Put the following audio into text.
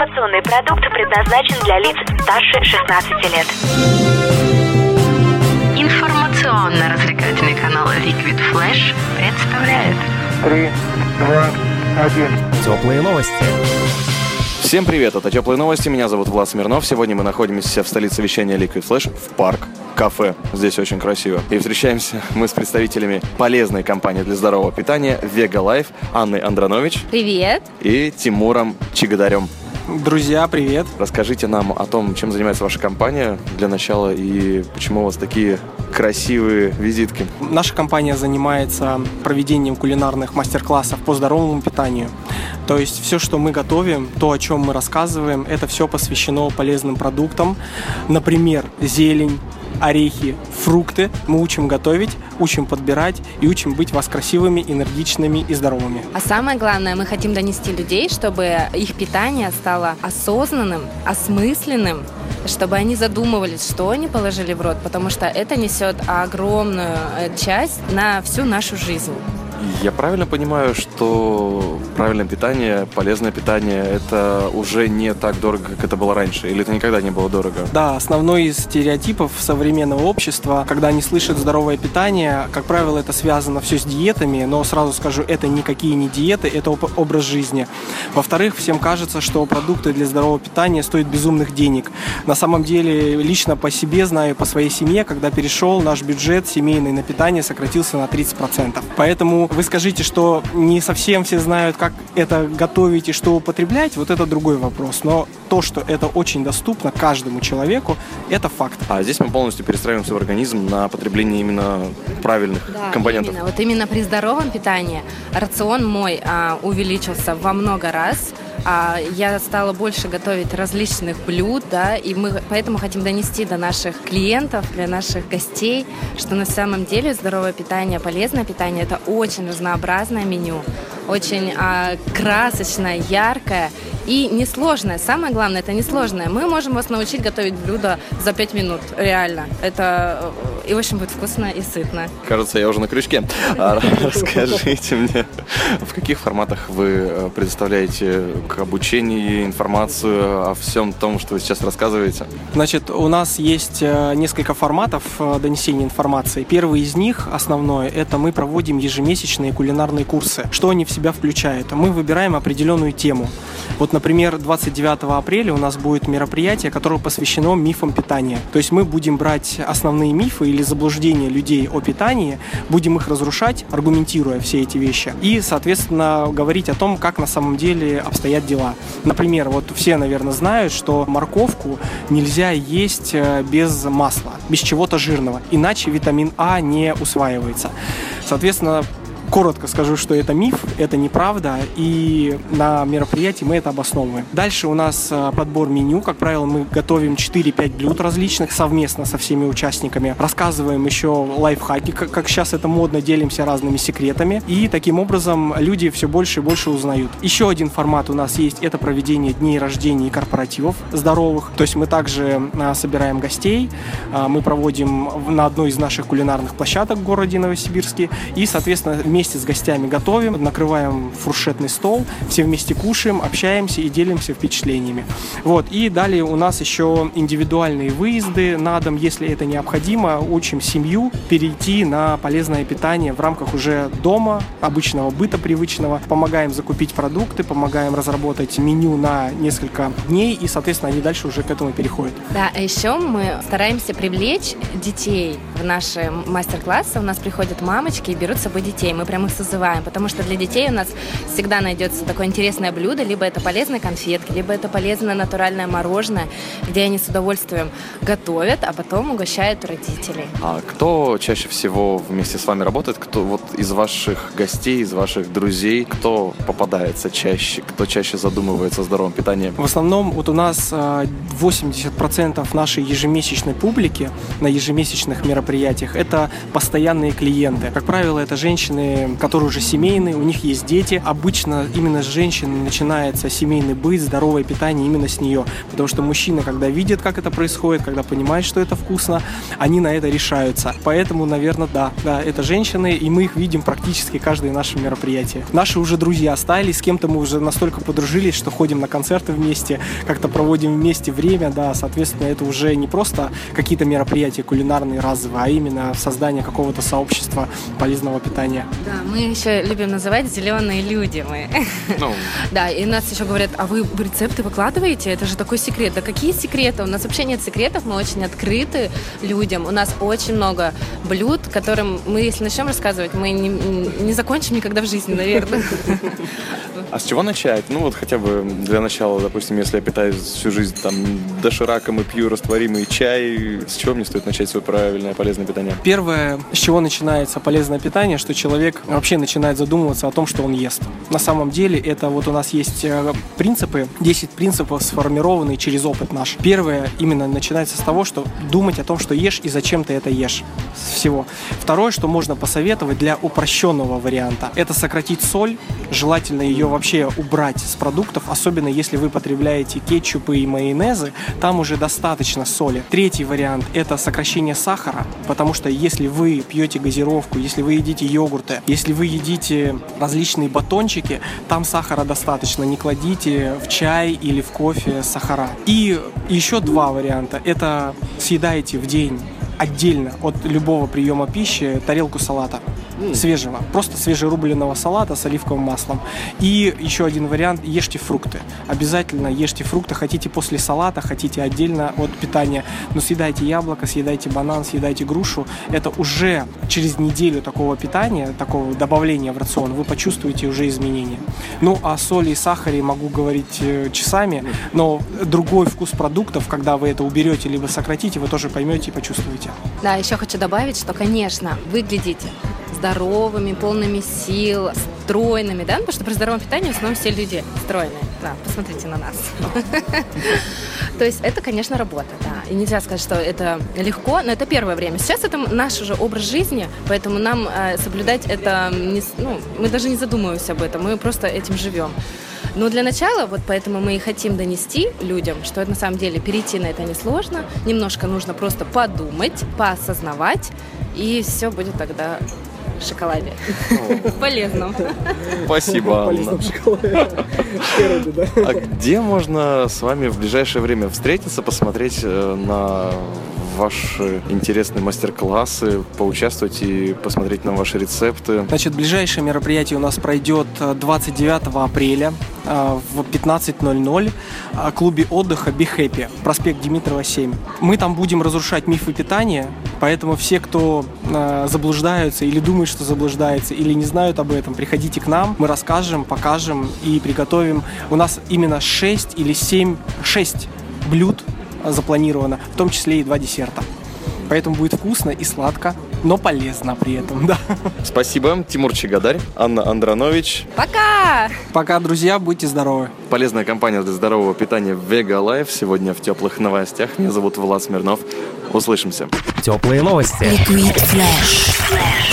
Информационный продукт предназначен для лиц старше 16 лет. Информационно-развлекательный канал Liquid Flash представляет Три, два, один. Теплые новости. Всем привет, это Теплые новости, меня зовут Влад Смирнов. Сегодня мы находимся в столице вещания Liquid Flash в парк кафе. Здесь очень красиво. И встречаемся мы с представителями полезной компании для здорового питания Vega Life Анной Андронович Привет. и Тимуром Чигадарем. Друзья, привет. Расскажите нам о том, чем занимается ваша компания для начала и почему у вас такие красивые визитки. Наша компания занимается проведением кулинарных мастер-классов по здоровому питанию. То есть все, что мы готовим, то, о чем мы рассказываем, это все посвящено полезным продуктам. Например, зелень, орехи, фрукты. Мы учим готовить, учим подбирать и учим быть вас красивыми, энергичными и здоровыми. А самое главное, мы хотим донести людей, чтобы их питание стало осознанным, осмысленным, чтобы они задумывались, что они положили в рот, потому что это несет огромную э, часть на всю нашу жизнь. Я правильно понимаю, что правильное питание, полезное питание, это уже не так дорого, как это было раньше? Или это никогда не было дорого? Да, основной из стереотипов современного общества, когда они слышат здоровое питание, как правило, это связано все с диетами, но сразу скажу, это никакие не диеты, это образ жизни. Во-вторых, всем кажется, что продукты для здорового питания стоят безумных денег. На самом деле, лично по себе знаю, по своей семье, когда перешел, наш бюджет семейный на питание сократился на 30%. Поэтому вы скажите, что не совсем все знают, как это готовить и что употреблять, вот это другой вопрос. Но то, что это очень доступно каждому человеку, это факт. А здесь мы полностью перестраиваем свой организм на потребление именно правильных компонентов. Именно. Вот именно при здоровом питании рацион мой а, увеличился во много раз. А, я стала больше готовить различных блюд, да, и мы поэтому хотим донести до наших клиентов, для наших гостей, что на самом деле здоровое питание, полезное питание – это очень разнообразное меню, очень а, красочное, яркое и несложное. Самое главное – это несложное. Мы можем вас научить готовить блюдо за 5 минут, реально. Это э, и очень будет вкусно и сытно. Кажется, я уже на крючке. А, Расскажите мне, в каких форматах вы э, предоставляете к обучению информацию о всем том, что вы сейчас рассказываете? Значит, у нас есть э, несколько форматов донесения информации. Первый из них, основной, это мы проводим ежемесячные кулинарные курсы. Что они в себя включают? Мы выбираем определенную тему. Вот, например, 29 апреля у нас будет мероприятие, которое посвящено мифам питания. То есть мы будем брать основные мифы или заблуждения людей о питании, будем их разрушать, аргументируя все эти вещи, и, соответственно, говорить о том, как на самом деле обстоят дела. Например, вот все, наверное, знают, что морковку нельзя есть э, без масла, без чего-то жирного, иначе витамин А не усваивается. Соответственно, Коротко скажу, что это миф, это неправда, и на мероприятии мы это обосновываем. Дальше у нас э, подбор меню. Как правило, мы готовим 4-5 блюд различных совместно со всеми участниками. Рассказываем еще лайфхаки, как, сейчас это модно, делимся разными секретами. И таким образом люди все больше и больше узнают. Еще один формат у нас есть, это проведение дней рождения и корпоративов здоровых. То есть мы также а, собираем гостей, а, мы проводим на одной из наших кулинарных площадок в городе Новосибирске. И, соответственно, вместе с гостями готовим, накрываем фуршетный стол, все вместе кушаем, общаемся и делимся впечатлениями. Вот. И далее у нас еще индивидуальные выезды на дом, если это необходимо. Учим семью перейти на полезное питание в рамках уже дома, обычного быта привычного. Помогаем закупить продукты, помогаем разработать меню на несколько дней, и, соответственно, они дальше уже к этому переходят. Да, а еще мы стараемся привлечь детей в наши мастер-классы. У нас приходят мамочки и берут с собой детей. Мы прям их созываем, потому что для детей у нас всегда найдется такое интересное блюдо, либо это полезные конфетки, либо это полезное натуральное мороженое, где они с удовольствием готовят, а потом угощают родителей. А кто чаще всего вместе с вами работает? Кто вот из ваших гостей, из ваших друзей, кто попадается чаще, кто чаще задумывается о здоровом питании? В основном вот у нас э, 80% нашей ежемесячной публики на ежемесячных мероприятиях это постоянные клиенты. Как правило, это женщины женщины, которые уже семейные, у них есть дети. Обычно именно с женщины начинается семейный быт, здоровое питание именно с нее. Потому что мужчина, когда видит, как это происходит, когда понимает, что это вкусно, они на это решаются. Поэтому, наверное, да, да, это женщины, и мы их видим практически каждое наше мероприятие. Наши уже друзья стали, с кем-то мы уже настолько подружились, что ходим на концерты вместе, как-то проводим вместе время, да, соответственно, это уже не просто какие-то мероприятия кулинарные разовые, а именно создание какого-то сообщества полезного питания. Да, мы еще любим называть зеленые люди мы. Ну, Да, и нас еще говорят, а вы рецепты выкладываете? Это же такой секрет. Да какие секреты? У нас вообще нет секретов, мы очень открыты людям. У нас очень много блюд, которым мы, если начнем рассказывать, мы не, не закончим никогда в жизни, наверное. а с чего начать? Ну, вот хотя бы для начала, допустим, если я питаюсь всю жизнь там дошираком и пью растворимый чай, с чего мне стоит начать свое правильное полезное питание? Первое, с чего начинается полезное питание, что человек вообще начинает задумываться о том, что он ест. На самом деле это вот у нас есть э, принципы, 10 принципов, сформированные через опыт наш. Первое именно начинается с того, что думать о том, что ешь и зачем ты это ешь. Всего. Второе, что можно посоветовать для упрощенного варианта, это сократить соль, желательно ее вообще убрать с продуктов, особенно если вы потребляете кетчупы и майонезы, там уже достаточно соли. Третий вариант – это сокращение сахара, потому что если вы пьете газировку, если вы едите йогурты, если вы едите различные батончики, там сахара достаточно, не кладите в чай или в кофе сахара. И еще два варианта – это съедаете в день отдельно от любого приема пищи тарелку салата свежего, просто свежерубленного салата с оливковым маслом. И еще один вариант – ешьте фрукты. Обязательно ешьте фрукты, хотите после салата, хотите отдельно от питания, но съедайте яблоко, съедайте банан, съедайте грушу. Это уже через неделю такого питания, такого добавления в рацион, вы почувствуете уже изменения. Ну, о соли и сахаре могу говорить э, часами, но другой вкус продуктов, когда вы это уберете либо сократите, вы тоже поймете и почувствуете. Да, еще хочу добавить, что, конечно, выглядите здоровыми, полными сил, стройными, да, потому что при здоровом питании в основном все люди стройные. Да, посмотрите на нас. То есть это, конечно, работа, да. И нельзя сказать, что это легко, но это первое время. Сейчас это наш уже образ жизни, поэтому нам э, соблюдать это, не, ну, мы даже не задумываемся об этом, мы просто этим живем. Но для начала, вот поэтому мы и хотим донести людям, что это на самом деле перейти на это несложно, немножко нужно просто подумать, поосознавать, и все будет тогда в шоколаде. Полезном. Спасибо, Анна. А где можно с вами в ближайшее время встретиться, посмотреть э, на ваши интересные мастер-классы, поучаствовать и посмотреть на ваши рецепты? Значит, ближайшее мероприятие у нас пройдет э, 29 апреля э, в 15.00 в клубе отдыха Be Happy, проспект Димитрова 7. Мы там будем разрушать мифы питания, поэтому все, кто э, заблуждаются или думают, что заблуждается, или не знают об этом, приходите к нам, мы расскажем, покажем и приготовим. У нас именно 6 или 7, 6 блюд запланировано, в том числе и два десерта. Поэтому будет вкусно и сладко, но полезно при этом, да. Спасибо, Тимур Чигадарь, Анна Андронович. Пока! Пока, друзья, будьте здоровы. Полезная компания для здорового питания Vega Life сегодня в теплых новостях. Меня зовут Влад Смирнов. Услышимся. Теплые новости. Liquid Flash.